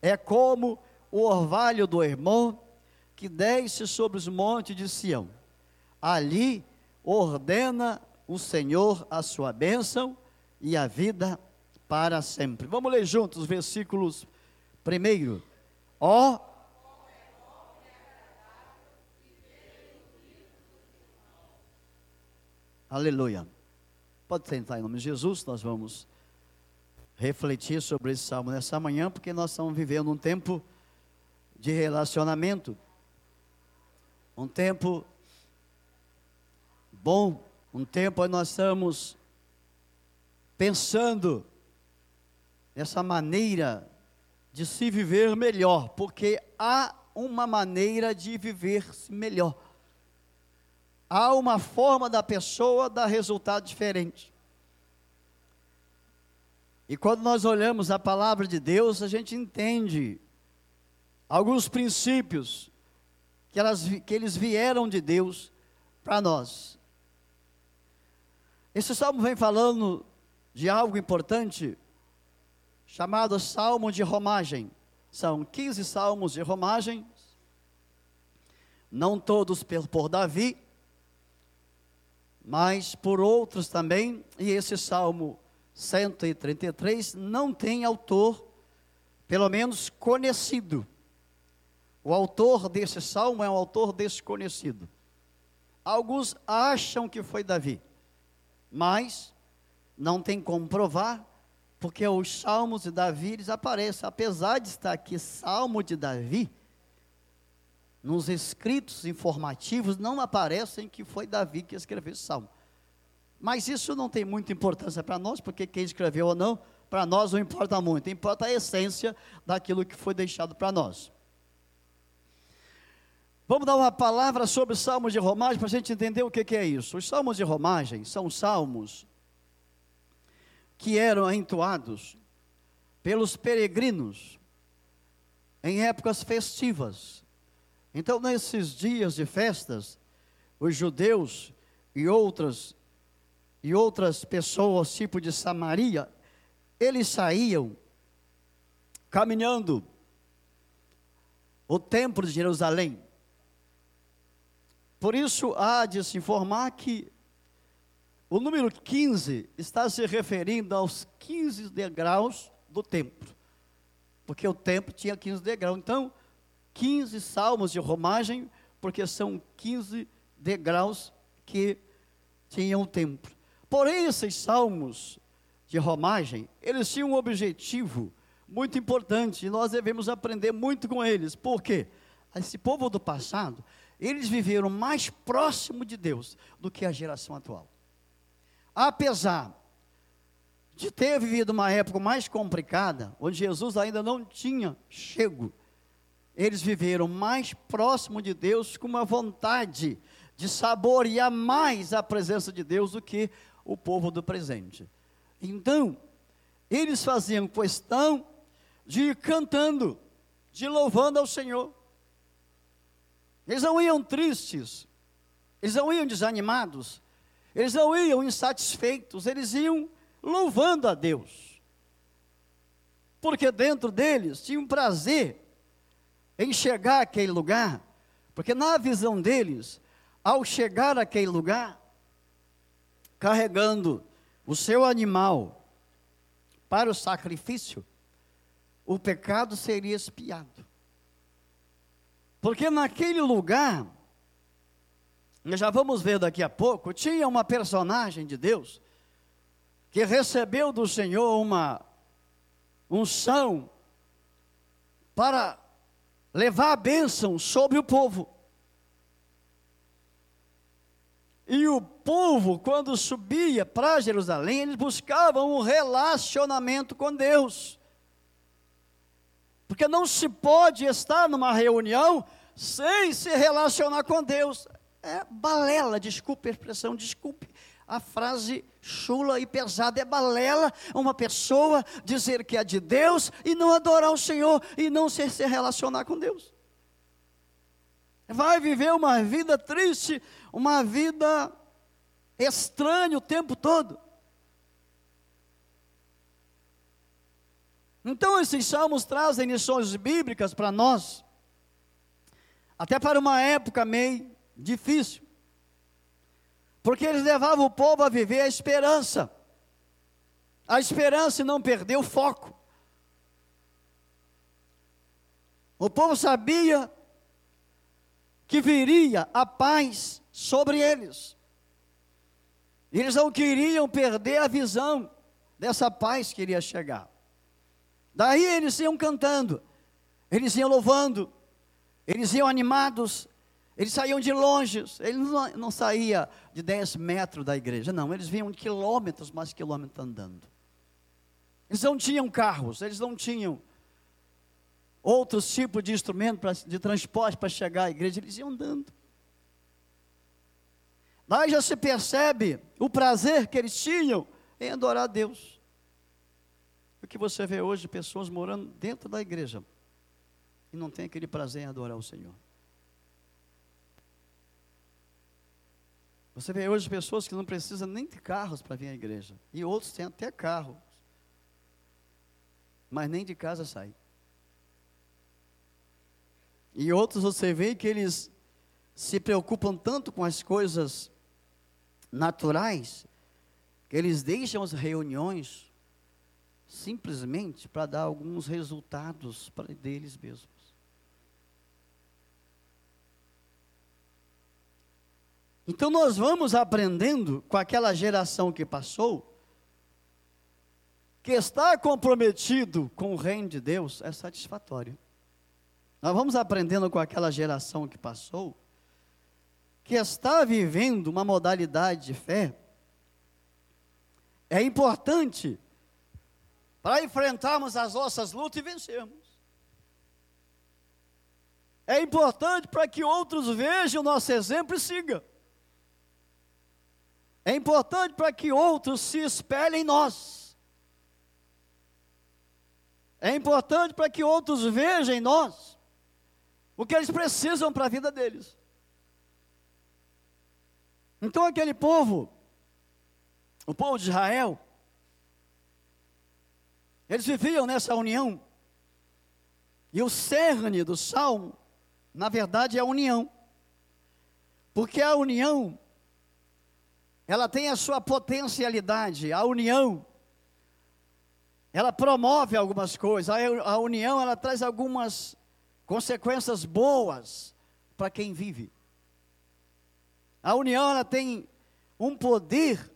é como o orvalho do irmão que desce sobre os montes de Sião. Ali ordena o Senhor a sua bênção e a vida para sempre. Vamos ler juntos os versículos primeiro. Ó Aleluia. Pode sentar em nome de Jesus, nós vamos refletir sobre esse salmo nessa manhã, porque nós estamos vivendo um tempo de relacionamento, um tempo bom, um tempo onde nós estamos pensando nessa maneira de se viver melhor, porque há uma maneira de viver melhor. Há uma forma da pessoa dar resultado diferente. E quando nós olhamos a palavra de Deus, a gente entende alguns princípios que, elas, que eles vieram de Deus para nós. Esse salmo vem falando de algo importante, chamado Salmo de Romagem. São 15 salmos de romagem, não todos por Davi, mas por outros também, e esse salmo 133 não tem autor, pelo menos conhecido. O autor desse salmo é um autor desconhecido. Alguns acham que foi Davi, mas não tem como provar, porque os salmos de Davi eles aparecem, apesar de estar aqui salmo de Davi, nos escritos informativos não aparecem que foi Davi que escreveu esse salmo. Mas isso não tem muita importância para nós, porque quem escreveu ou não, para nós não importa muito, importa a essência daquilo que foi deixado para nós. Vamos dar uma palavra sobre os salmos de romagem para a gente entender o que, que é isso. Os salmos de romagem são salmos que eram entoados pelos peregrinos em épocas festivas. Então, nesses dias de festas, os judeus e outras e outras pessoas, tipo de Samaria, eles saíam caminhando o templo de Jerusalém. Por isso há de se informar que o número 15 está se referindo aos 15 degraus do templo. Porque o templo tinha 15 degraus. Então, 15 salmos de romagem, porque são 15 degraus que tinham o templo. Porém, esses salmos de romagem, eles tinham um objetivo muito importante e nós devemos aprender muito com eles. Por quê? Esse povo do passado, eles viveram mais próximo de Deus do que a geração atual. Apesar de ter vivido uma época mais complicada, onde Jesus ainda não tinha chego, eles viveram mais próximo de Deus com uma vontade de saborear mais a presença de Deus do que o povo do presente. Então, eles faziam questão de ir cantando, de louvando ao Senhor. Eles não iam tristes, eles não iam desanimados, eles não iam insatisfeitos, eles iam louvando a Deus. Porque dentro deles tinha um prazer em chegar àquele lugar, porque na visão deles, ao chegar àquele lugar, carregando o seu animal para o sacrifício, o pecado seria expiado. Porque naquele lugar, nós já vamos ver daqui a pouco, tinha uma personagem de Deus que recebeu do Senhor uma unção para levar a bênção sobre o povo. E o povo, quando subia para Jerusalém, eles buscavam um relacionamento com Deus. Porque não se pode estar numa reunião sem se relacionar com Deus. É balela, desculpe a expressão, desculpe a frase chula e pesada. É balela uma pessoa dizer que é de Deus e não adorar o Senhor e não se, relacionar com Deus. Vai viver uma vida triste uma vida estranha o tempo todo. Então, esses salmos trazem lições bíblicas para nós, até para uma época meio difícil, porque eles levavam o povo a viver a esperança, a esperança e não perder o foco. O povo sabia que viria a paz sobre eles. Eles não queriam perder a visão dessa paz que iria chegar. Daí eles iam cantando, eles iam louvando, eles iam animados, eles saíam de longe, eles não, não saíam de 10 metros da igreja, não, eles vinham quilômetros, mais quilômetros andando. Eles não tinham carros, eles não tinham outros tipos de instrumento pra, de transporte para chegar à igreja, eles iam andando. Daí já se percebe o prazer que eles tinham em adorar a Deus. O que você vê hoje, pessoas morando dentro da igreja e não tem aquele prazer em adorar o Senhor. Você vê hoje pessoas que não precisam nem de carros para vir à igreja. E outros têm até carros. Mas nem de casa saem. E outros você vê que eles se preocupam tanto com as coisas naturais, que eles deixam as reuniões simplesmente para dar alguns resultados para deles mesmos. Então nós vamos aprendendo com aquela geração que passou, que estar comprometido com o reino de Deus é satisfatório. Nós vamos aprendendo com aquela geração que passou, que está vivendo uma modalidade de fé, é importante para enfrentarmos as nossas lutas e vencermos. É importante para que outros vejam o nosso exemplo e sigam. É importante para que outros se espelhem em nós. É importante para que outros vejam em nós o que eles precisam para a vida deles. Então aquele povo, o povo de Israel, eles viviam nessa união. E o cerne do salmo, na verdade, é a união. Porque a união, ela tem a sua potencialidade. A união, ela promove algumas coisas. A, união, ela traz algumas consequências boas para quem vive. A união ela tem um poder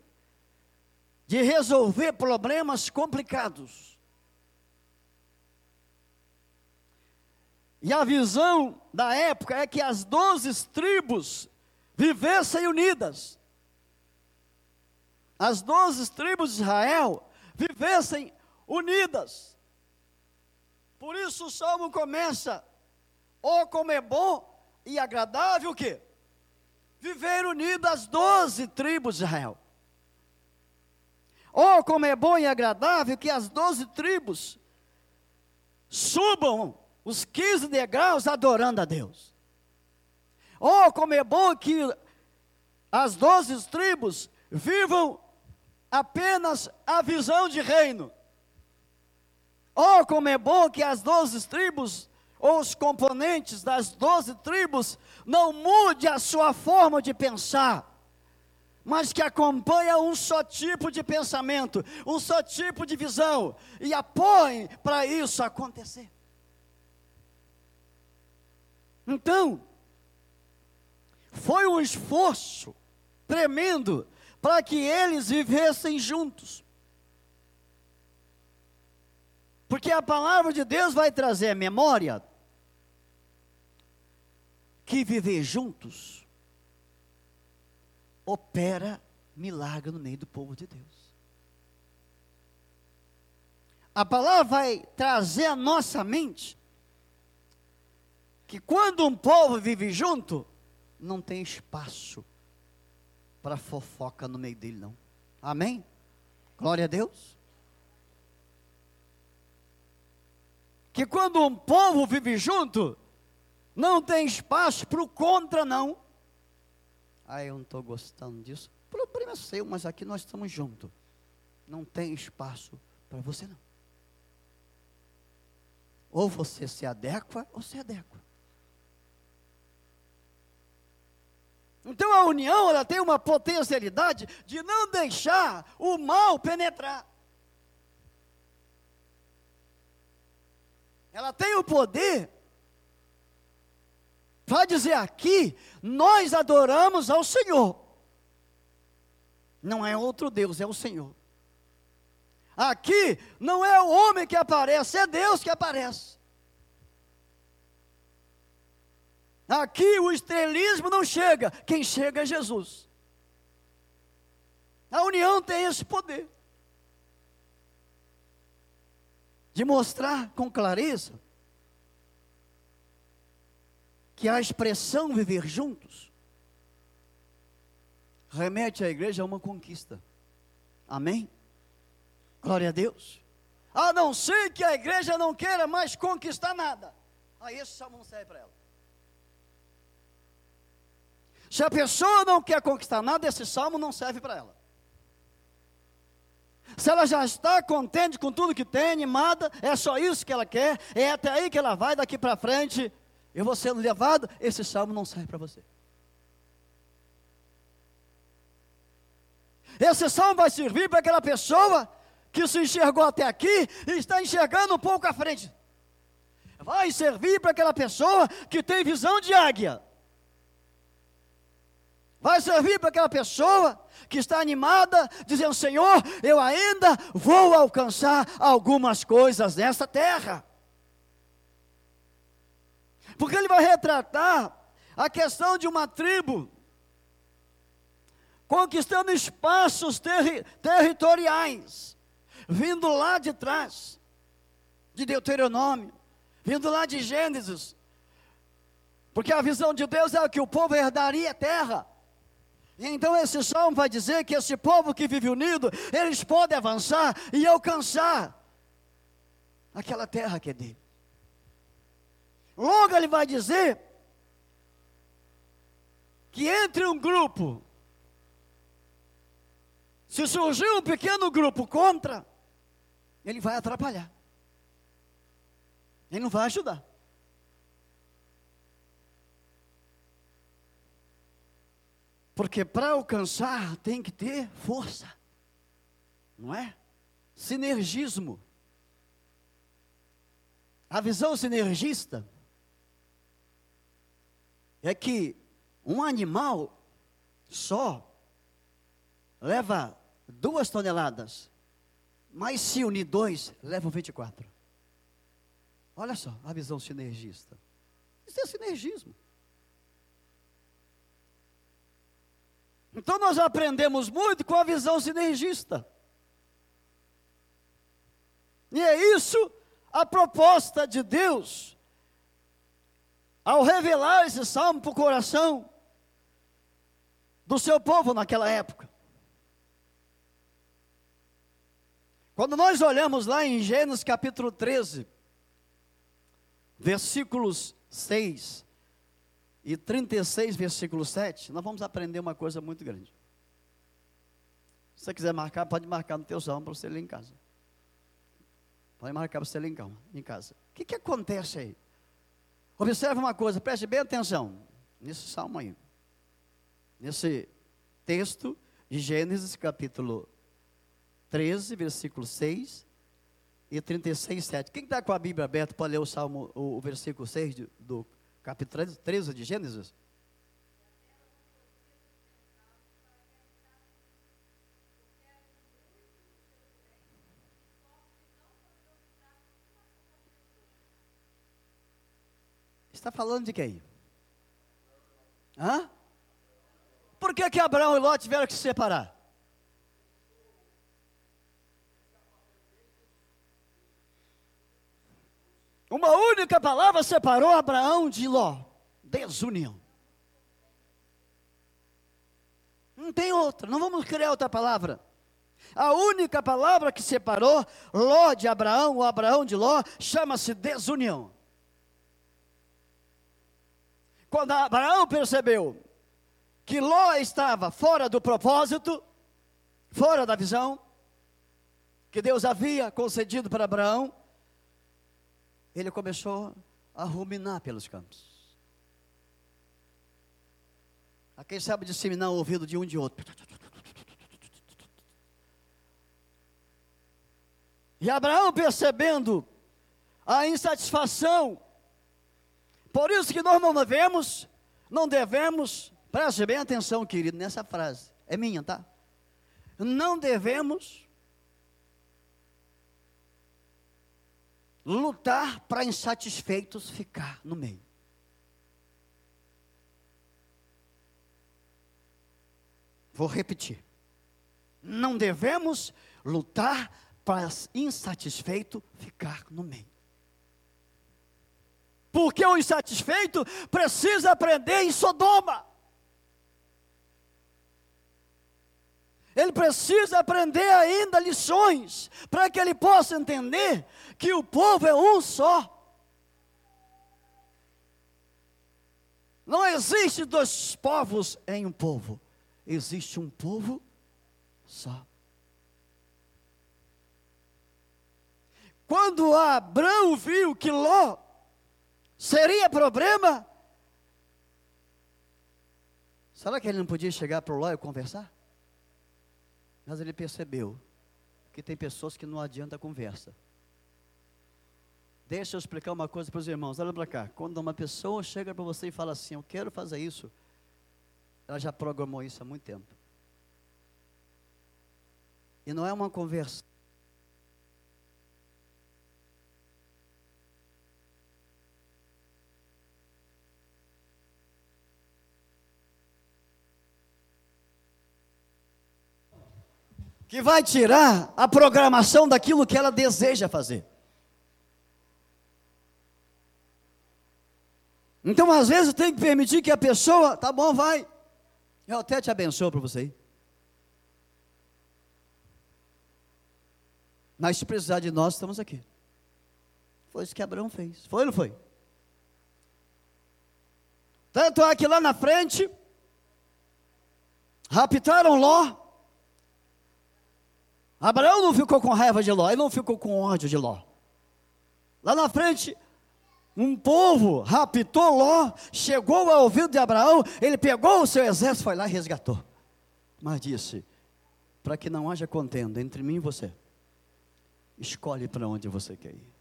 de resolver problemas complicados. E a visão da época é que as doze tribos vivessem unidas. As doze tribos de Israel vivessem unidas. Por isso o salmo começa Oh, como é bom e agradável o quê? Viver unido as doze tribos de Israel. Oh, como é bom e agradável que as doze tribos subam os 15 degraus adorando a Deus. Oh, como é bom que as doze tribos vivam apenas a visão de reino. Oh, como é bom que as doze tribos ou os componentes das doze tribos não mude a sua forma de pensar, mas que acompanha um só tipo de pensamento, um só tipo de visão, e apoiem para isso acontecer. Então, foi um esforço tremendo para que eles vivessem juntos. Porque a palavra de Deus vai trazer memória que viver juntos opera milagre no meio do povo de Deus. A palavra vai trazer à nossa mente que quando um povo vive junto, não tem espaço para fofoca no meio dele, não. Amém? Glória a Deus. Que quando um povo vive junto, não tem espaço para o contra, não. Ah, eu não estou gostando disso. O problema é seu, mas aqui nós estamos juntos. Não tem espaço para você, não. Ou você se adequa ou se adequa. Então a união ela tem uma potencialidade de não deixar o mal penetrar. Ela tem o poder para dizer aqui, nós adoramos ao Senhor. Não é outro Deus, é o Senhor. Aqui não é o homem que aparece, é Deus que aparece. Aqui o estrelismo não chega, quem chega é Jesus. A união tem esse poder de mostrar com clareza que a expressão viver juntos remete à igreja a uma conquista. Amém? Glória a Deus. A não ser que a igreja não queira mais conquistar nada. Aí esse salmo não serve para ela. Se a pessoa não quer conquistar nada, esse salmo não serve para ela. Se ela já está contente com tudo que tem, animada, é só isso que ela quer, é até aí que ela vai daqui para frente, eu vou sendo levado, esse salmo não serve para você. Esse salmo vai servir para aquela pessoa que se enxergou até aqui e está enxergando um pouco à frente. Vai servir para aquela pessoa que tem visão de águia. Vai servir para aquela pessoa que está animada, dizendo: Senhor, eu ainda vou alcançar algumas coisas nessa terra. Porque ele vai retratar a questão de uma tribo conquistando espaços terri territoriais vindo lá de trás, de Deuteronômio, vindo lá de Gênesis, porque a visão de Deus é que o povo herdaria a terra. E então esse salmo vai dizer que esse povo que vive unido, eles podem avançar e alcançar aquela terra que é dele. Logo ele vai dizer que entre um grupo, se surgir um pequeno grupo contra, ele vai atrapalhar. Ele não vai ajudar. Porque para alcançar tem que ter força, não é? Sinergismo. A visão sinergista é que um animal só leva duas toneladas mas se unir dois, levam 24. Olha só a visão sinergista. Isso é sinergismo. Então nós aprendemos muito com a visão sinergista. E é isso a proposta de Deus ao revelar esse salmo para o coração do seu povo naquela época. Quando nós olhamos lá em Gênesis capítulo 13, versículos 6 e 36, versículo 7, nós vamos aprender uma coisa muito grande. Se você quiser marcar, pode marcar no teu salmo para você ler em casa. Pode marcar para você ler em casa. O que, que acontece aí? Observe uma coisa, preste bem atenção nesse salmo aí. Nesse texto de Gênesis capítulo 13, versículo 6 e 36, 7. Quem está com a Bíblia aberta pode ler o, Salmo, o, o versículo 6 do, do capítulo 13 de Gênesis? Está falando de quem? Hã? Por que, que Abraão e Ló tiveram que se separar? Uma única palavra separou Abraão de Ló: desunião. Não tem outra, não vamos criar outra palavra. A única palavra que separou Ló de Abraão, ou Abraão de Ló, chama-se desunião. Quando Abraão percebeu que Ló estava fora do propósito, fora da visão que Deus havia concedido para Abraão, ele começou a ruminar pelos campos. A quem sabe disseminar o ouvido de um de outro. E Abraão percebendo a insatisfação, por isso que nós não devemos, não devemos, preste bem atenção, querido, nessa frase, é minha, tá? Não devemos lutar para insatisfeitos ficar no meio. Vou repetir. Não devemos lutar para insatisfeito ficar no meio. Porque o insatisfeito precisa aprender em Sodoma. Ele precisa aprender ainda lições para que ele possa entender que o povo é um só. Não existe dois povos em um povo, existe um povo só. Quando Abraão viu que Ló seria problema, será que ele não podia chegar para Ló e conversar? Mas ele percebeu que tem pessoas que não adianta conversa. Deixa eu explicar uma coisa para os irmãos, olha para cá. Quando uma pessoa chega para você e fala assim, eu quero fazer isso, ela já programou isso há muito tempo. E não é uma conversa. Que vai tirar a programação daquilo que ela deseja fazer. Então, às vezes, tem que permitir que a pessoa, tá bom, vai. Eu até te abençoo para você. Mas se precisar de nós, estamos aqui. Foi isso que Abraão fez. Foi ou não foi? Tanto é que lá na frente, raptaram Ló, Abraão não ficou com raiva de Ló, ele não ficou com ódio de Ló. Lá na frente, um povo raptou Ló, chegou ao ouvido de Abraão, ele pegou o seu exército, foi lá e resgatou. Mas disse: para que não haja contenda entre mim e você, escolhe para onde você quer ir.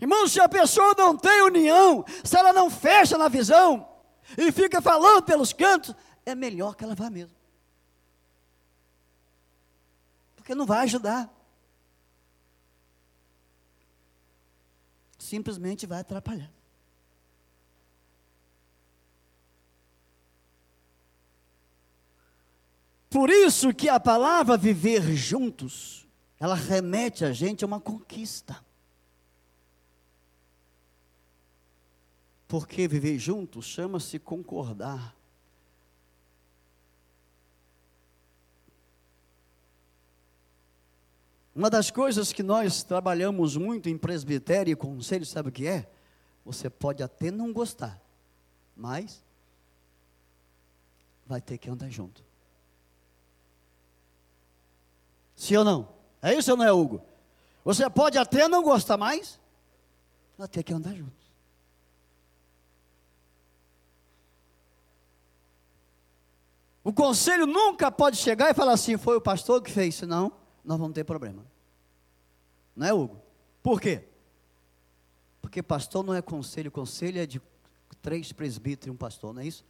Irmãos, se a pessoa não tem união, se ela não fecha na visão e fica falando pelos cantos, é melhor que ela vá mesmo. Porque não vai ajudar. Simplesmente vai atrapalhar. Por isso que a palavra viver juntos, ela remete a gente a uma conquista. Porque viver juntos chama-se concordar. Uma das coisas que nós trabalhamos muito em presbitério e conselho, sabe o que é? Você pode até não gostar, mas vai ter que andar junto. Sim ou não? É isso ou não é, Hugo? Você pode até não gostar mais, vai ter que andar junto. O conselho nunca pode chegar e falar assim: foi o pastor que fez, não nós vamos ter problema. Não é, Hugo? Por quê? Porque pastor não é conselho, conselho é de três presbíteros e um pastor, não é isso?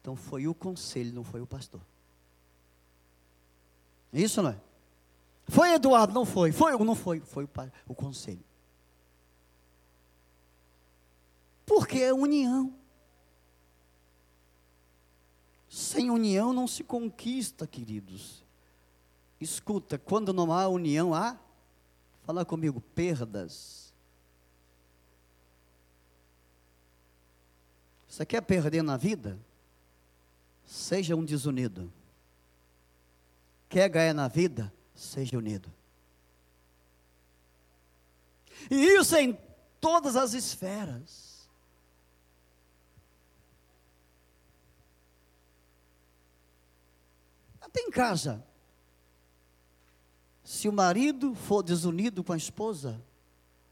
Então foi o conselho, não foi o pastor. Isso não é? Foi Eduardo, não foi. Foi ou não foi? Foi o, o conselho. Porque é união. Sem união não se conquista, queridos. Escuta, quando não há união, há, fala comigo, perdas. Você quer perder na vida? Seja um desunido. Quer ganhar na vida? Seja unido. E isso em todas as esferas. Até em casa. Se o marido for desunido com a esposa,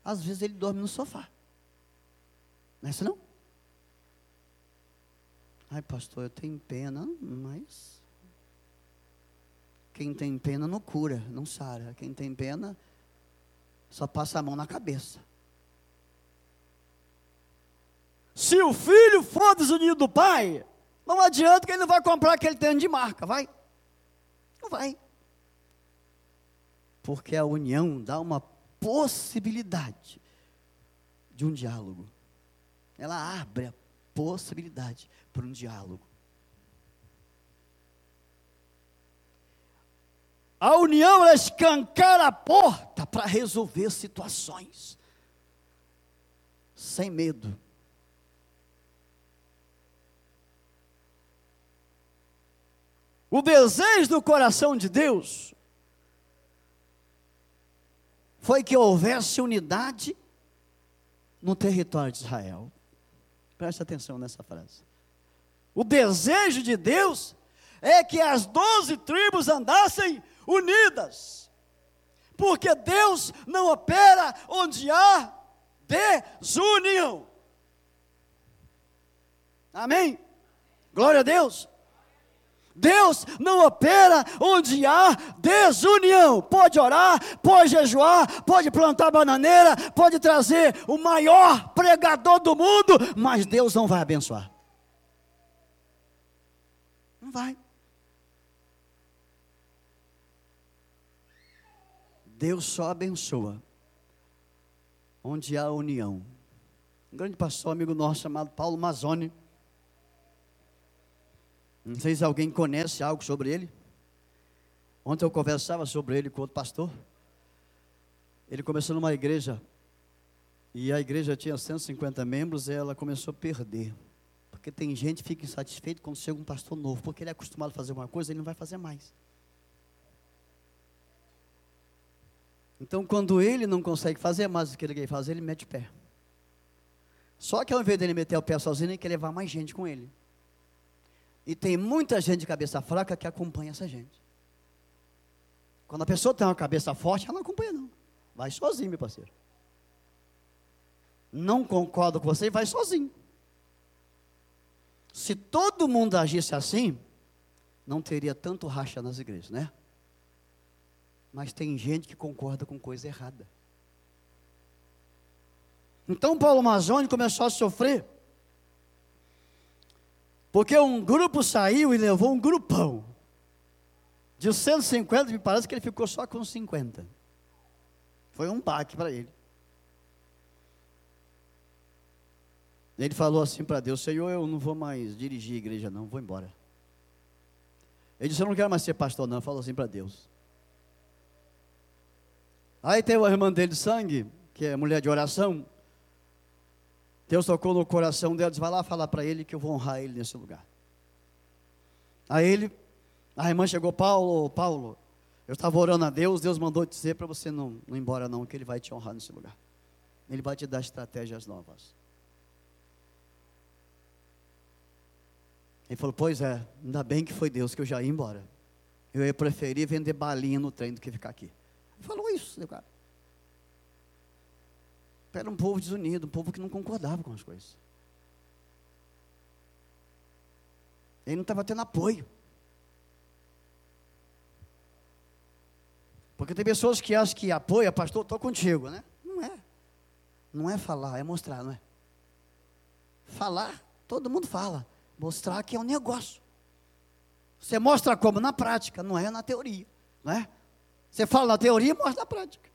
às vezes ele dorme no sofá. Não é isso não? Ai, pastor, eu tenho pena, mas quem tem pena não cura, não sara. Quem tem pena só passa a mão na cabeça. Se o filho for desunido do pai, não adianta que ele não vai comprar aquele tênis de marca, vai? Não vai. Porque a união dá uma possibilidade de um diálogo. Ela abre a possibilidade para um diálogo. A união é escancar a porta para resolver situações. Sem medo. O desejo do coração de Deus foi que houvesse unidade no território de Israel. Preste atenção nessa frase. O desejo de Deus é que as doze tribos andassem unidas. Porque Deus não opera onde há desunião. Amém? Glória a Deus. Deus não opera onde há desunião. Pode orar, pode jejuar, pode plantar bananeira, pode trazer o maior pregador do mundo, mas Deus não vai abençoar. Não vai. Deus só abençoa onde há união. Um grande pastor, amigo nosso, chamado Paulo Mazzoni. Não sei se alguém conhece algo sobre ele. Ontem eu conversava sobre ele com outro pastor. Ele começou numa igreja. E a igreja tinha 150 membros e ela começou a perder. Porque tem gente que fica insatisfeito quando chega um pastor novo. Porque ele é acostumado a fazer uma coisa, ele não vai fazer mais. Então, quando ele não consegue fazer mais do que ele quer fazer, ele mete o pé. Só que ao invés dele meter o pé sozinho, ele quer levar mais gente com ele. E tem muita gente de cabeça fraca que acompanha essa gente. Quando a pessoa tem uma cabeça forte, ela não acompanha, não. Vai sozinho, meu parceiro. Não concordo com você, vai sozinho. Se todo mundo agisse assim, não teria tanto racha nas igrejas, né? mas tem gente que concorda com coisa errada. Então Paulo Mazoni começou a sofrer, porque um grupo saiu e levou um grupão. De 150, me parece que ele ficou só com 50. Foi um baque para ele. Ele falou assim para Deus: Senhor, eu não vou mais dirigir a igreja, não, vou embora. Ele disse: Eu não quero mais ser pastor, não. Falou assim para Deus: Aí tem uma irmã dele de sangue, que é mulher de oração. Deus tocou no coração dela, disse, vai lá falar para ele que eu vou honrar ele nesse lugar. Aí ele, a irmã chegou, Paulo, Paulo, eu estava orando a Deus, Deus mandou dizer para você não, não ir embora não, que ele vai te honrar nesse lugar. Ele vai te dar estratégias novas. Ele falou, pois é, ainda bem que foi Deus que eu já ia embora. Eu ia preferir vender balinha no trem do que ficar aqui. Falou isso, cara. Era um povo desunido, um povo que não concordava com as coisas. Ele não estava tendo apoio. Porque tem pessoas que acham que apoia, pastor, estou contigo, né? Não é. Não é falar, é mostrar, não é? Falar, todo mundo fala. Mostrar que é um negócio. Você mostra como? Na prática, não é na teoria, não é? Você fala na teoria, mostra na prática.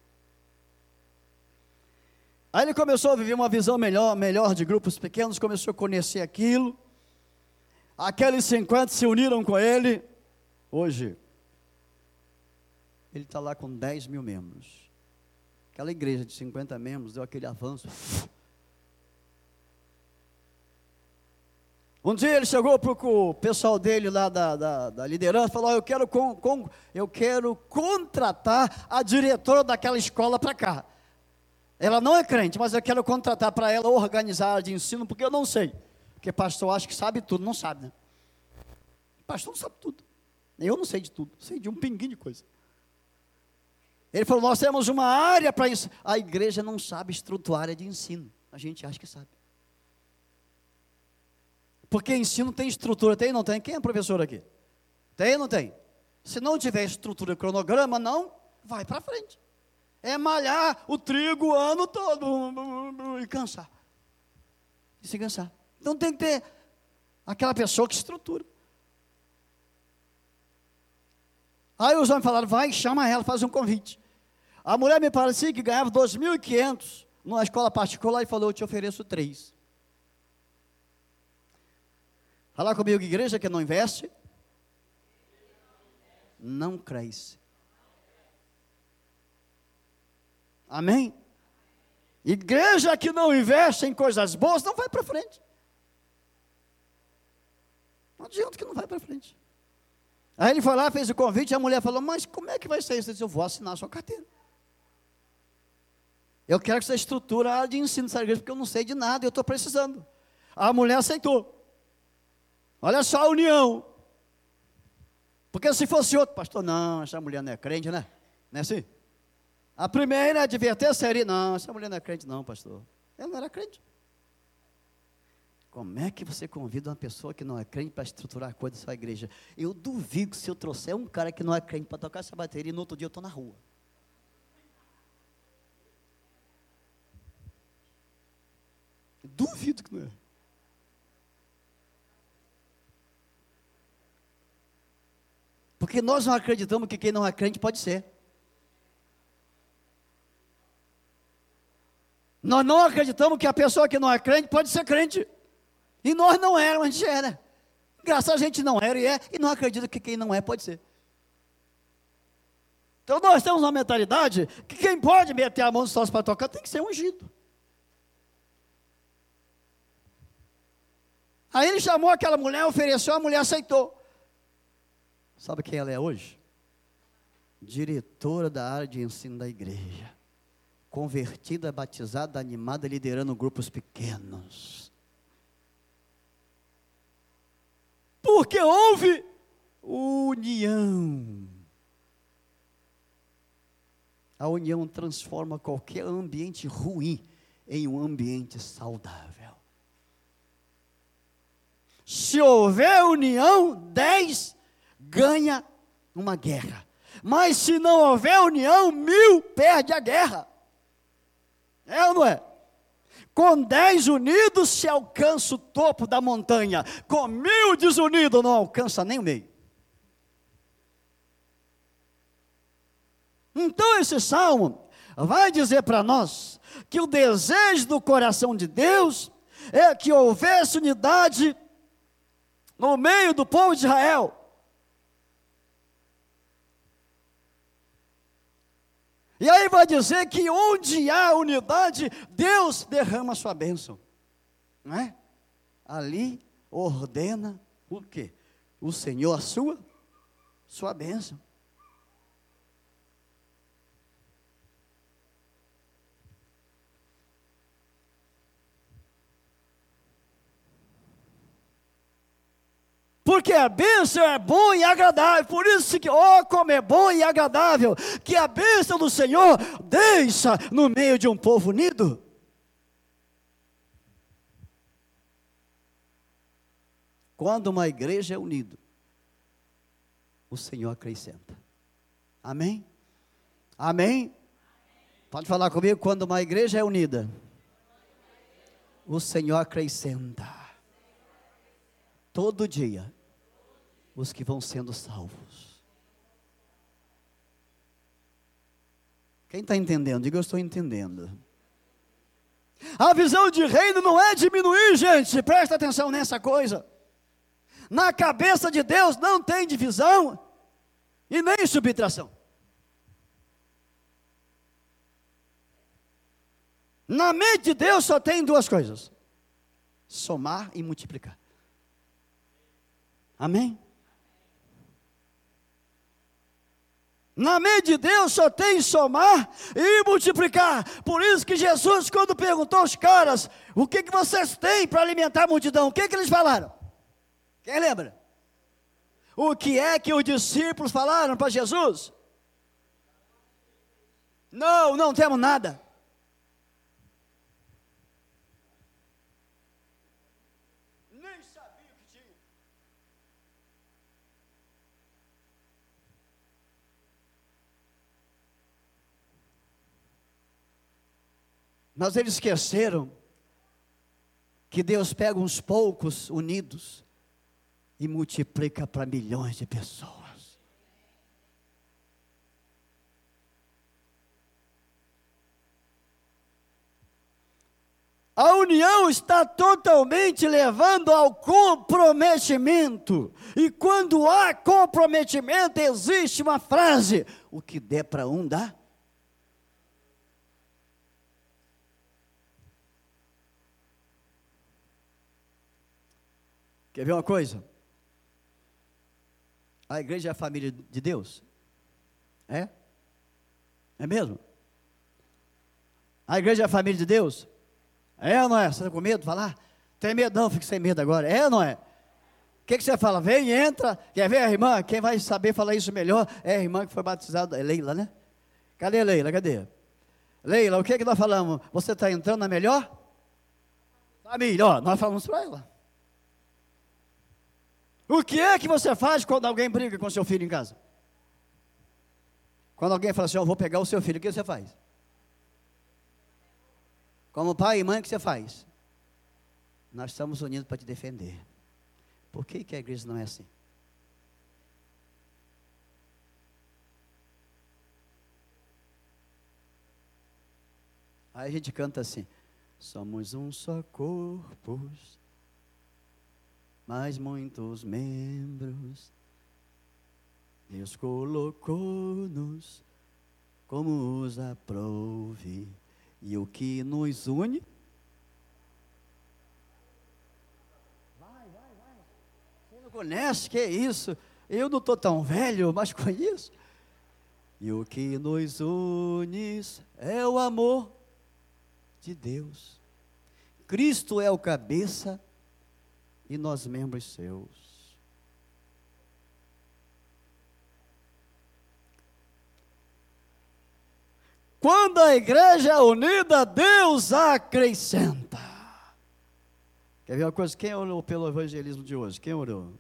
Aí ele começou a viver uma visão melhor, melhor de grupos pequenos, começou a conhecer aquilo. Aqueles 50 se uniram com ele. Hoje, ele está lá com 10 mil membros. Aquela igreja de 50 membros deu aquele avanço. Um dia ele chegou para o pessoal dele lá da, da, da liderança e falou: eu quero, com, com, eu quero contratar a diretora daquela escola para cá. Ela não é crente, mas eu quero contratar para ela organizar a de ensino, porque eu não sei. Porque pastor acha que sabe tudo, não sabe, né? Pastor não sabe tudo. Eu não sei de tudo, sei de um pinguinho de coisa. Ele falou: Nós temos uma área para isso. A igreja não sabe estruturar área de ensino. A gente acha que sabe. Porque ensino tem estrutura, tem não tem? Quem é professor aqui? Tem não tem? Se não tiver estrutura e cronograma, não, vai para frente. É malhar o trigo o ano todo e cansar. E se cansar. Então tem que ter aquela pessoa que estrutura. Aí os homens falaram, vai, chama ela, faz um convite. A mulher me parecia que ganhava 2.500 numa escola particular e falou, eu te ofereço três. Fala comigo, igreja que não investe, não cresce. Amém? Igreja que não investe em coisas boas não vai para frente. Não adianta que não vai para frente. Aí ele foi lá, fez o convite, e a mulher falou: Mas como é que vai ser isso? Ele disse: Eu vou assinar a sua carteira. Eu quero que você estrutura a área de ensino dessa igreja, porque eu não sei de nada eu estou precisando. A mulher aceitou. Olha só a união. Porque se fosse outro, pastor, não, essa mulher não é crente, né? Não é assim? A primeira advertência seria: não, essa mulher não é crente, não, pastor. Ela não era crente. Como é que você convida uma pessoa que não é crente para estruturar a coisa da sua igreja? Eu duvido que se eu trouxer um cara que não é crente para tocar essa bateria, no outro dia eu estou na rua. Duvido que não é. Porque nós não acreditamos que quem não é crente pode ser. Nós não acreditamos que a pessoa que não é crente pode ser crente. E nós não éramos, a gente era. Graças a gente não era e é, e não acredita que quem não é pode ser. Então nós temos uma mentalidade que quem pode meter a mão nos sócios para tocar tem que ser ungido. Aí ele chamou aquela mulher, ofereceu, a mulher aceitou. Sabe quem ela é hoje? Diretora da área de ensino da igreja. Convertida, batizada, animada, liderando grupos pequenos. Porque houve união. A união transforma qualquer ambiente ruim em um ambiente saudável. Se houver união, dez ganha uma guerra. Mas se não houver união, mil perde a guerra. É ou não é? Com dez unidos se alcança o topo da montanha, com mil desunidos não alcança nem o meio. Então esse salmo vai dizer para nós que o desejo do coração de Deus é que houvesse unidade no meio do povo de Israel. E aí vai dizer que onde há unidade, Deus derrama a sua bênção. Não é? Ali ordena o quê? O Senhor a sua sua bênção. Porque a bênção é boa e agradável. Por isso que, oh, como é bom e agradável que a bênção do Senhor deixa no meio de um povo unido. Quando uma igreja é unida, o Senhor acrescenta. Amém? Amém? Pode falar comigo? Quando uma igreja é unida, o Senhor acrescenta. Todo dia os que vão sendo salvos. Quem está entendendo? Diga eu estou entendendo. A visão de reino não é diminuir, gente, presta atenção nessa coisa. Na cabeça de Deus não tem divisão e nem subtração. Na mente de Deus só tem duas coisas: somar e multiplicar. Amém? Na mente de Deus só tem somar e multiplicar. Por isso que Jesus, quando perguntou aos caras, o que, que vocês têm para alimentar a multidão? O que, que eles falaram? Quem lembra? O que é que os discípulos falaram para Jesus? Não, não temos nada. Nem sabia que tinha. Mas eles esqueceram que Deus pega uns poucos unidos e multiplica para milhões de pessoas. A união está totalmente levando ao comprometimento. E quando há comprometimento, existe uma frase: o que der para um, dá. Quer ver uma coisa? A igreja é a família de Deus? É? É mesmo? A igreja é a família de Deus? É ou não é? Você está com medo de falar? Tem medo? Não, fique sem medo agora. É ou não é? O que, que você fala? Vem, entra. Quer ver a irmã? Quem vai saber falar isso melhor é a irmã que foi batizada. É Leila, né? Cadê Leila? Cadê? Leila, o que, que nós falamos? Você está entrando na melhor? Família, ó, nós falamos para ela. O que é que você faz quando alguém briga com seu filho em casa? Quando alguém fala assim, eu vou pegar o seu filho, o que você faz? Como pai e mãe, o que você faz? Nós estamos unidos para te defender. Por que, que a igreja não é assim? Aí a gente canta assim: Somos um só corpo, mas muitos membros. Deus colocou-nos como os aprouve. E o que nos une? Vai, vai, vai. Você não conhece? Que é isso? Eu não estou tão velho, mas conheço. E o que nos une é o amor de Deus. Cristo é o cabeça e nós membros seus. Quando a igreja é unida, Deus acrescenta. Quer ver uma coisa? Quem orou pelo evangelismo de hoje? Quem orou?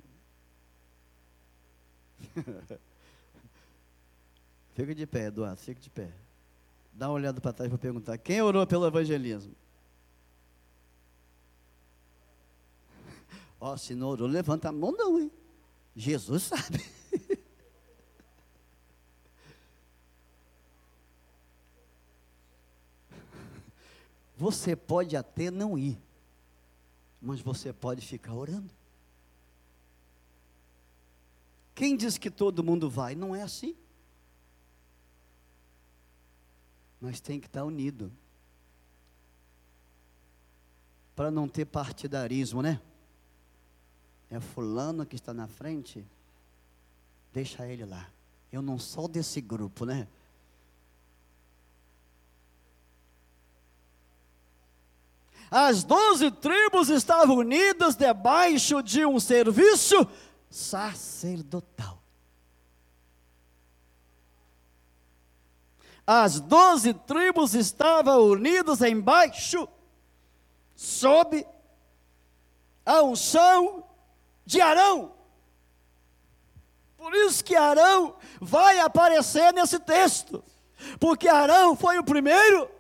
fica de pé, Eduardo, fica de pé. Dá uma olhada para trás para perguntar: quem orou pelo evangelismo? Ó, oh, se não orou, levanta a mão, não, hein? Jesus sabe. Você pode até não ir, mas você pode ficar orando. Quem diz que todo mundo vai? Não é assim. Nós tem que estar unido. Para não ter partidarismo, né? É fulano que está na frente, deixa ele lá. Eu não sou desse grupo, né? As doze tribos estavam unidas debaixo de um serviço sacerdotal. As doze tribos estavam unidas embaixo, sob a unção de Arão. Por isso que Arão vai aparecer nesse texto, porque Arão foi o primeiro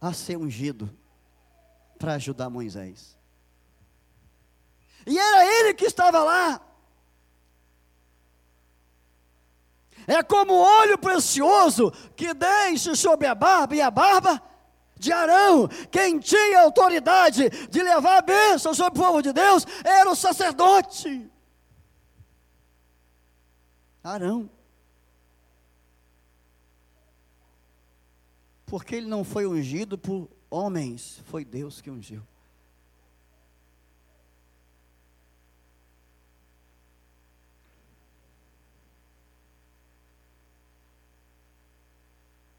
a ser ungido para ajudar Moisés. E era ele que estava lá. É como óleo precioso que deixa sobre a barba e a barba de Arão. Quem tinha autoridade de levar a bênção sobre o povo de Deus era o sacerdote. Arão. Porque ele não foi ungido por homens, foi Deus que ungiu.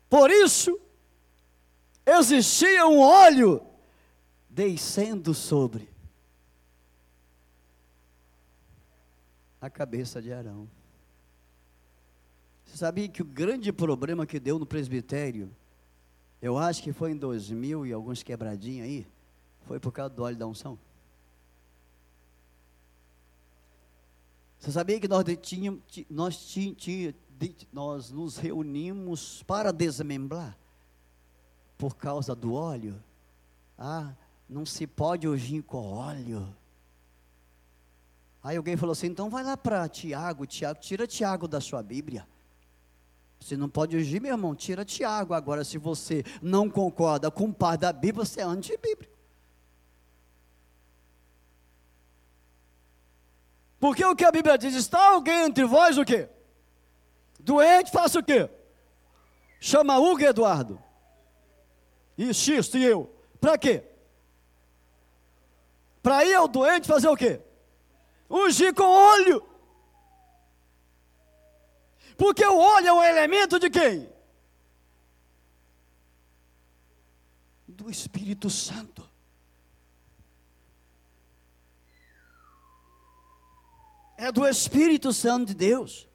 Por isso, existia um óleo descendo sobre a cabeça de Arão. Você sabia que o grande problema que deu no presbitério, eu acho que foi em 2000 e alguns quebradinhos aí, foi por causa do óleo da unção? Você sabia que nós, tínhamos, nós, tínhamos, nós nos reunimos para desmembrar por causa do óleo? Ah, não se pode ungir com óleo. Aí alguém falou assim: então vai lá para Tiago, Tiago, tira Tiago da sua Bíblia. Você não pode ungir, meu irmão, tira Tiago. Agora, se você não concorda com o pai da Bíblia, você é antibíblico. Porque o que a Bíblia diz, está alguém entre vós o quê? Doente, faça o quê? Chama Hugo Eduardo. Xisto e eu. Para quê? Para ir ao doente fazer o quê? Ungir com óleo. Porque o óleo é um elemento de quem? Do Espírito Santo. É do Espírito Santo de Deus.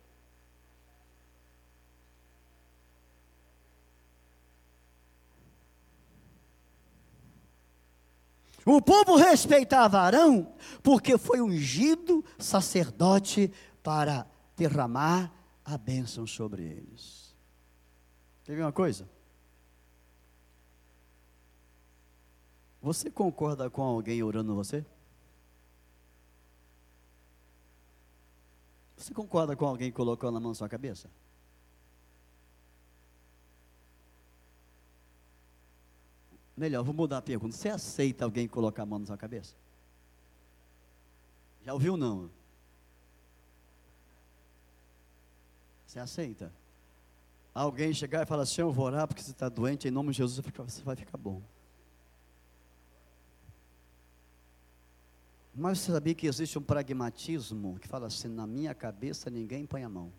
O povo respeitava Arão porque foi ungido sacerdote para derramar a bênção sobre eles. Ver uma coisa? Você concorda com alguém orando você? Você concorda com alguém colocando a mão na sua cabeça? Melhor, vou mudar a pergunta. Você aceita alguém colocar a mão na sua cabeça? Já ouviu não? Você aceita? Alguém chegar e falar assim, eu vou orar porque você está doente, em nome de Jesus você vai ficar bom. Mas você sabia que existe um pragmatismo que fala assim, na minha cabeça ninguém põe a mão.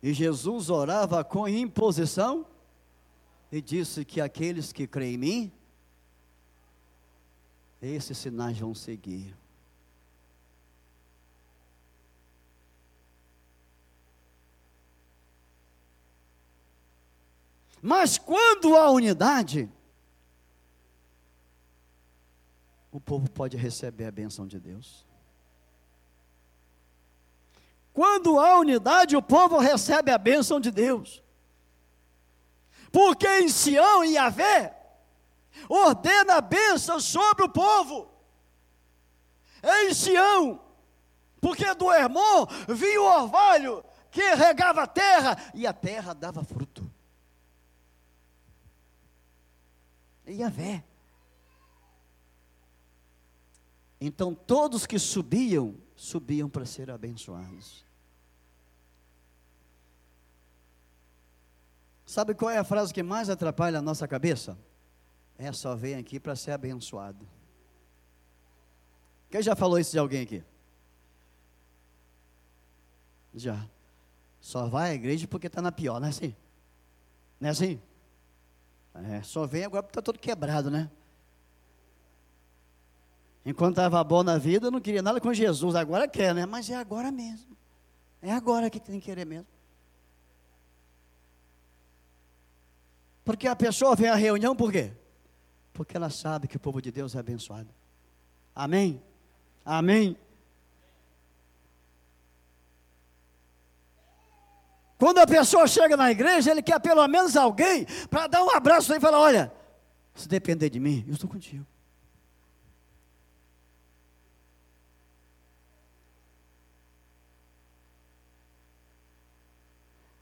E Jesus orava com imposição e disse que aqueles que creem em mim, esses sinais vão seguir. Mas quando há unidade, o povo pode receber a benção de Deus. Quando há unidade, o povo recebe a bênção de Deus. Porque em Sião e Yahvé ordena a bênção sobre o povo. Em Sião, porque do Hermon vinha o orvalho que regava a terra e a terra dava fruto. Yahvé. Então todos que subiam, subiam para ser abençoados. Sabe qual é a frase que mais atrapalha a nossa cabeça? É só vem aqui para ser abençoado. Quem já falou isso de alguém aqui? Já. Só vai à igreja porque está na pior, não é assim? Não é assim? É, só vem agora porque está todo quebrado, né? Enquanto estava bom na vida, não queria nada com Jesus. Agora quer, né? Mas é agora mesmo. É agora que tem que querer mesmo. Porque a pessoa vem à reunião por quê? Porque ela sabe que o povo de Deus é abençoado. Amém? Amém? Quando a pessoa chega na igreja, ele quer pelo menos alguém para dar um abraço e falar: Olha, se depender de mim, eu estou contigo.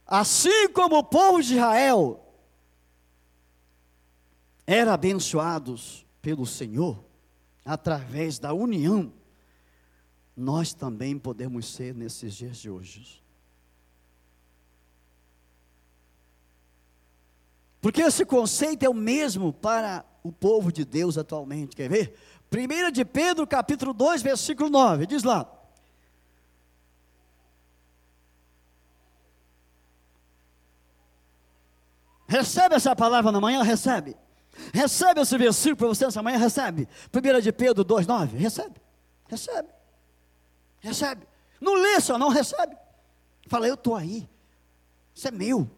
Assim como o povo de Israel era abençoados pelo Senhor através da união, nós também podemos ser nesses dias de hoje. Porque esse conceito é o mesmo para o povo de Deus atualmente. Quer ver? 1 de Pedro, capítulo 2, versículo 9, diz lá. Recebe essa palavra na manhã? Recebe. Recebe esse versículo para você essa manhã? Recebe. 1 de Pedro 2, 9. Recebe. Recebe. Recebe. Não lê só, não recebe. Fala, eu estou aí. Isso é meu. O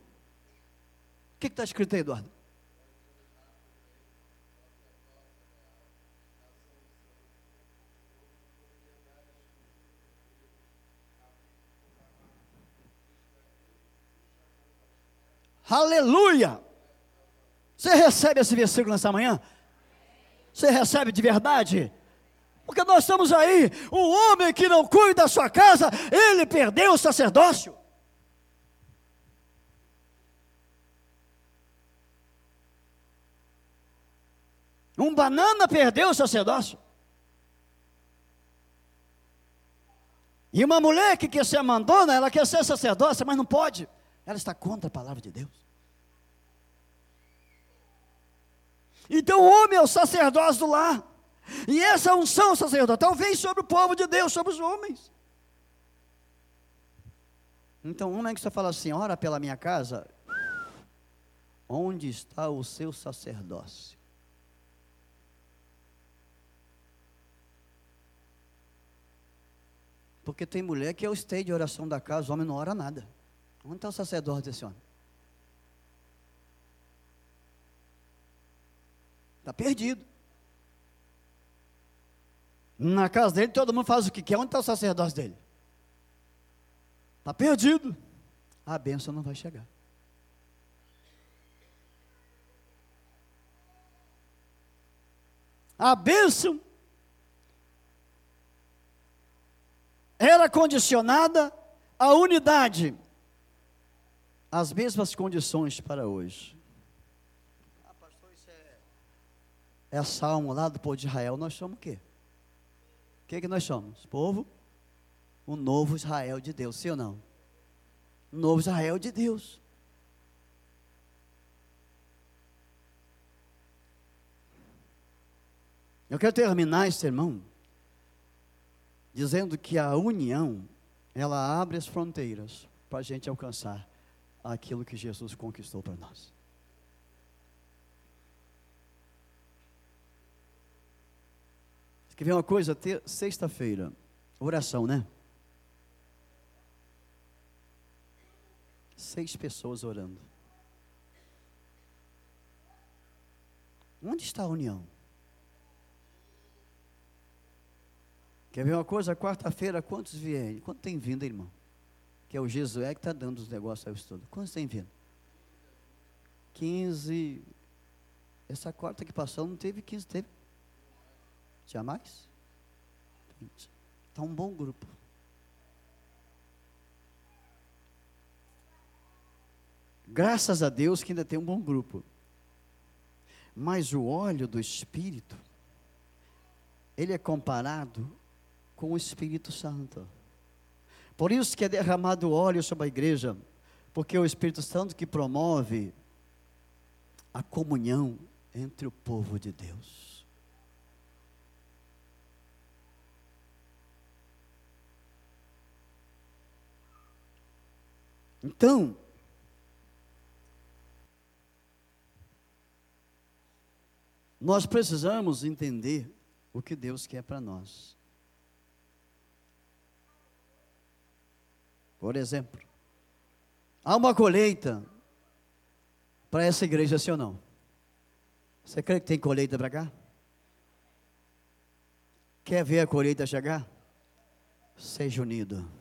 que está escrito aí, Eduardo? Aleluia! Você recebe esse versículo nessa manhã? Você recebe de verdade? Porque nós estamos aí, um homem que não cuida da sua casa, ele perdeu o sacerdócio. Um banana perdeu o sacerdócio. E uma mulher que quer ser mandona, ela quer ser sacerdócia, mas não pode. Ela está contra a palavra de Deus. Então o homem é o sacerdócio do lar. E essa unção sacerdotal vem sobre o povo de Deus, sobre os homens. Então, um é que você fala assim: ora pela minha casa, onde está o seu sacerdócio? Porque tem mulher que é o stay de oração da casa, o homem não ora nada. Onde está o sacerdote desse homem? Está perdido. Na casa dele, todo mundo faz o que quer. Onde está o sacerdócio dele? Está perdido. A bênção não vai chegar. A bênção era condicionada à unidade, às mesmas condições para hoje. Ah, pastor, isso é, é salmo lá do povo de Israel. Nós somos o quê? O que, que nós somos? Povo, o novo Israel de Deus, sim ou não? O novo Israel de Deus. Eu quero terminar esse sermão dizendo que a união, ela abre as fronteiras para a gente alcançar aquilo que Jesus conquistou para nós. Quer ver uma coisa? Sexta-feira, oração, né? Seis pessoas orando. Onde está a união? Quer ver uma coisa? Quarta-feira, quantos vierem? Quanto tem vindo, irmão? Que é o Jesué que está dando os negócios aí todos. Quantos tem vindo? 15. Essa quarta que passou não teve 15, teve? Tinha mais? Está um bom grupo. Graças a Deus que ainda tem um bom grupo. Mas o óleo do Espírito, ele é comparado com o Espírito Santo. Por isso que é derramado óleo sobre a igreja, porque é o Espírito Santo que promove a comunhão entre o povo de Deus. Então, nós precisamos entender o que Deus quer para nós. Por exemplo, há uma colheita para essa igreja, sim ou não? Você crê que tem colheita para cá? Quer ver a colheita chegar? Seja unido.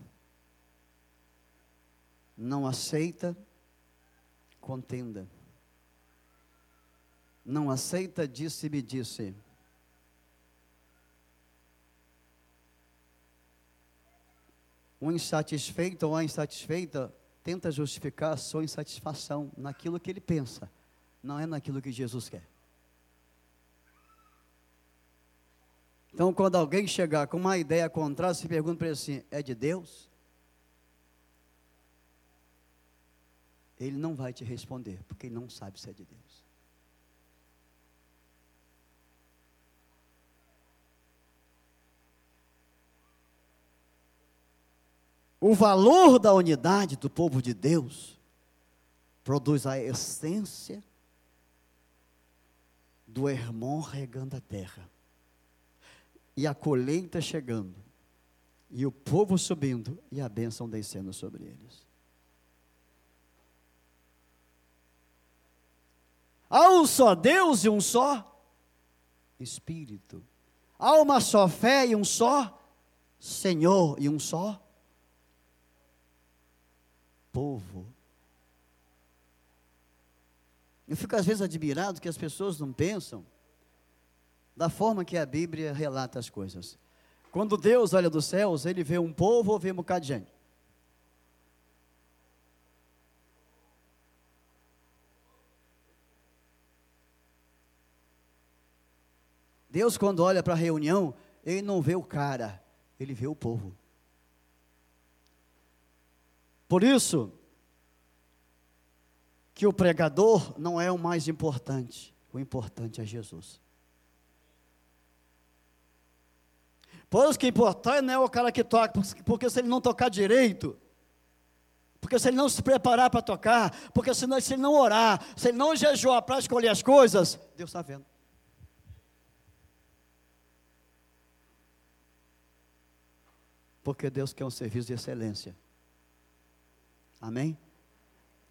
Não aceita contenda. Não aceita disse-me disse. Um insatisfeito ou uma insatisfeita tenta justificar a sua insatisfação naquilo que ele pensa, não é naquilo que Jesus quer. Então, quando alguém chegar com uma ideia contrária, se pergunta para ele assim: é de Deus? Ele não vai te responder, porque ele não sabe se é de Deus. O valor da unidade do povo de Deus produz a essência do irmão regando a terra. E a colheita chegando, e o povo subindo e a bênção descendo sobre eles. Há um só Deus e um só Espírito. Há uma só fé e um só Senhor e um só povo. Eu fico às vezes admirado que as pessoas não pensam da forma que a Bíblia relata as coisas. Quando Deus olha dos céus, ele vê um povo ou vê um bocado de gente? Deus, quando olha para a reunião, ele não vê o cara, ele vê o povo. Por isso, que o pregador não é o mais importante, o importante é Jesus. Pois que importante não é o cara que toca, porque se ele não tocar direito, porque se ele não se preparar para tocar, porque se, não, se ele não orar, se ele não jejuar para escolher as coisas, Deus está vendo. Porque Deus quer um serviço de excelência. Amém?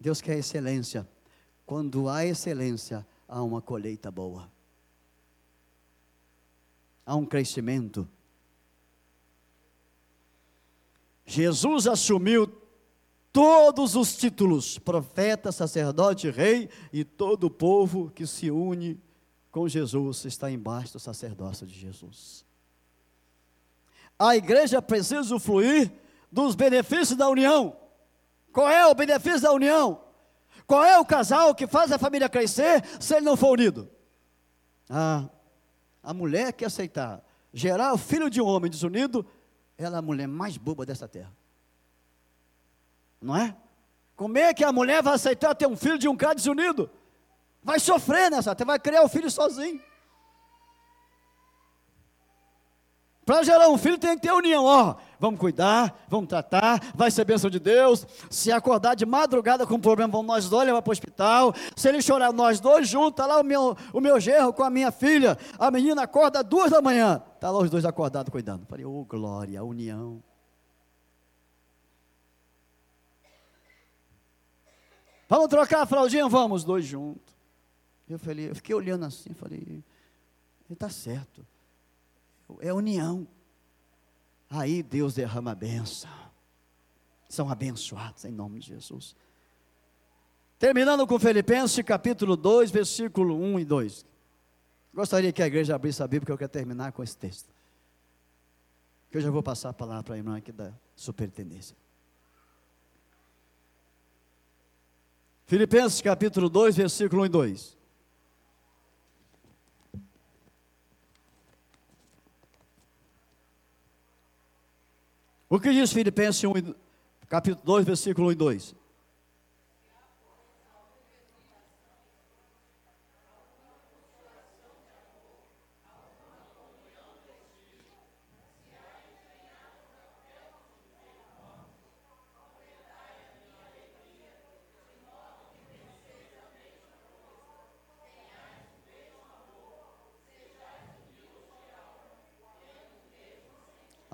Deus quer excelência. Quando há excelência, há uma colheita boa. Há um crescimento. Jesus assumiu todos os títulos: profeta, sacerdote, rei, e todo o povo que se une com Jesus está embaixo do sacerdócio de Jesus. A igreja precisa fluir dos benefícios da união. Qual é o benefício da união? Qual é o casal que faz a família crescer se ele não for unido? Ah, a mulher que aceitar gerar o filho de um homem desunido ela é a mulher mais boba dessa terra. Não é? Como é que a mulher vai aceitar ter um filho de um cara desunido? Vai sofrer nessa terra, vai criar o filho sozinho. Para gerar um filho tem que ter união, ó. Vamos cuidar, vamos tratar, vai ser bênção de Deus. Se acordar de madrugada com um problema, vamos nós dois levar para o hospital. Se ele chorar, nós dois juntos, está lá o meu, o meu gerro com a minha filha. A menina acorda duas da manhã. Está lá os dois acordados cuidando. Falei, ô oh, glória, união. Vamos trocar a fraldinha? Vamos, dois juntos. Eu falei, eu fiquei olhando assim, falei, ele está certo é união. Aí Deus derrama a benção. São abençoados em nome de Jesus. Terminando com Filipenses capítulo 2, versículo 1 e 2. Gostaria que a igreja abrisse a Bíblia, porque eu quero terminar com esse texto. Que eu já vou passar a palavra para a irmã aqui da superintendência. Filipenses capítulo 2, versículo 1 e 2. O que diz Filipenses 1, capítulo 2, versículo 1 e 2?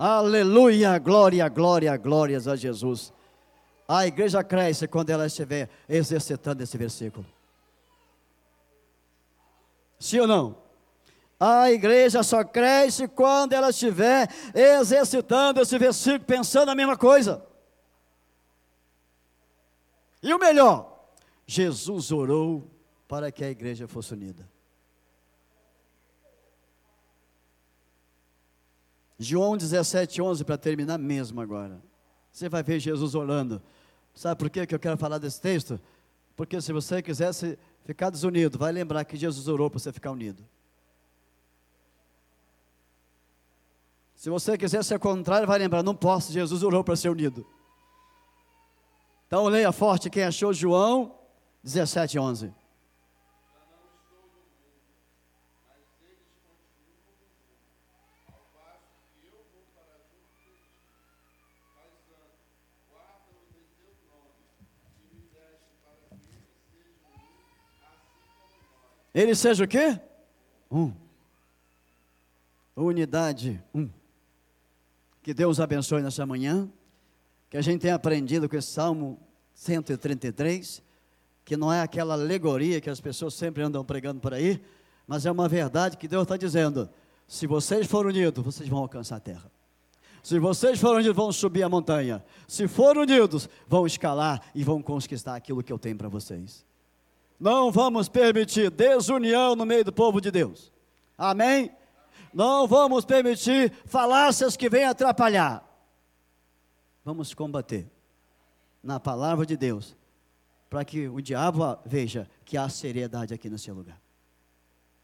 Aleluia, glória, glória, glórias a Jesus. A igreja cresce quando ela estiver exercitando esse versículo. Sim ou não? A igreja só cresce quando ela estiver exercitando esse versículo, pensando a mesma coisa. E o melhor, Jesus orou para que a igreja fosse unida. João 17, 11, para terminar mesmo agora. Você vai ver Jesus orando. Sabe por que eu quero falar desse texto? Porque se você quisesse ficar desunido, vai lembrar que Jesus orou para você ficar unido. Se você quiser ser contrário, vai lembrar, não posso, Jesus orou para ser unido. Então leia forte quem achou João 17, 11. Ele seja o quê? Um. Unidade, um. Que Deus abençoe nessa manhã. Que a gente tenha aprendido com esse Salmo 133, que não é aquela alegoria que as pessoas sempre andam pregando por aí, mas é uma verdade que Deus está dizendo: se vocês forem unidos, vocês vão alcançar a terra. Se vocês forem unidos, vão subir a montanha. Se forem unidos, vão escalar e vão conquistar aquilo que eu tenho para vocês. Não vamos permitir desunião no meio do povo de Deus. Amém? Não vamos permitir falácias que venham atrapalhar. Vamos combater na palavra de Deus, para que o diabo veja que há seriedade aqui nesse lugar.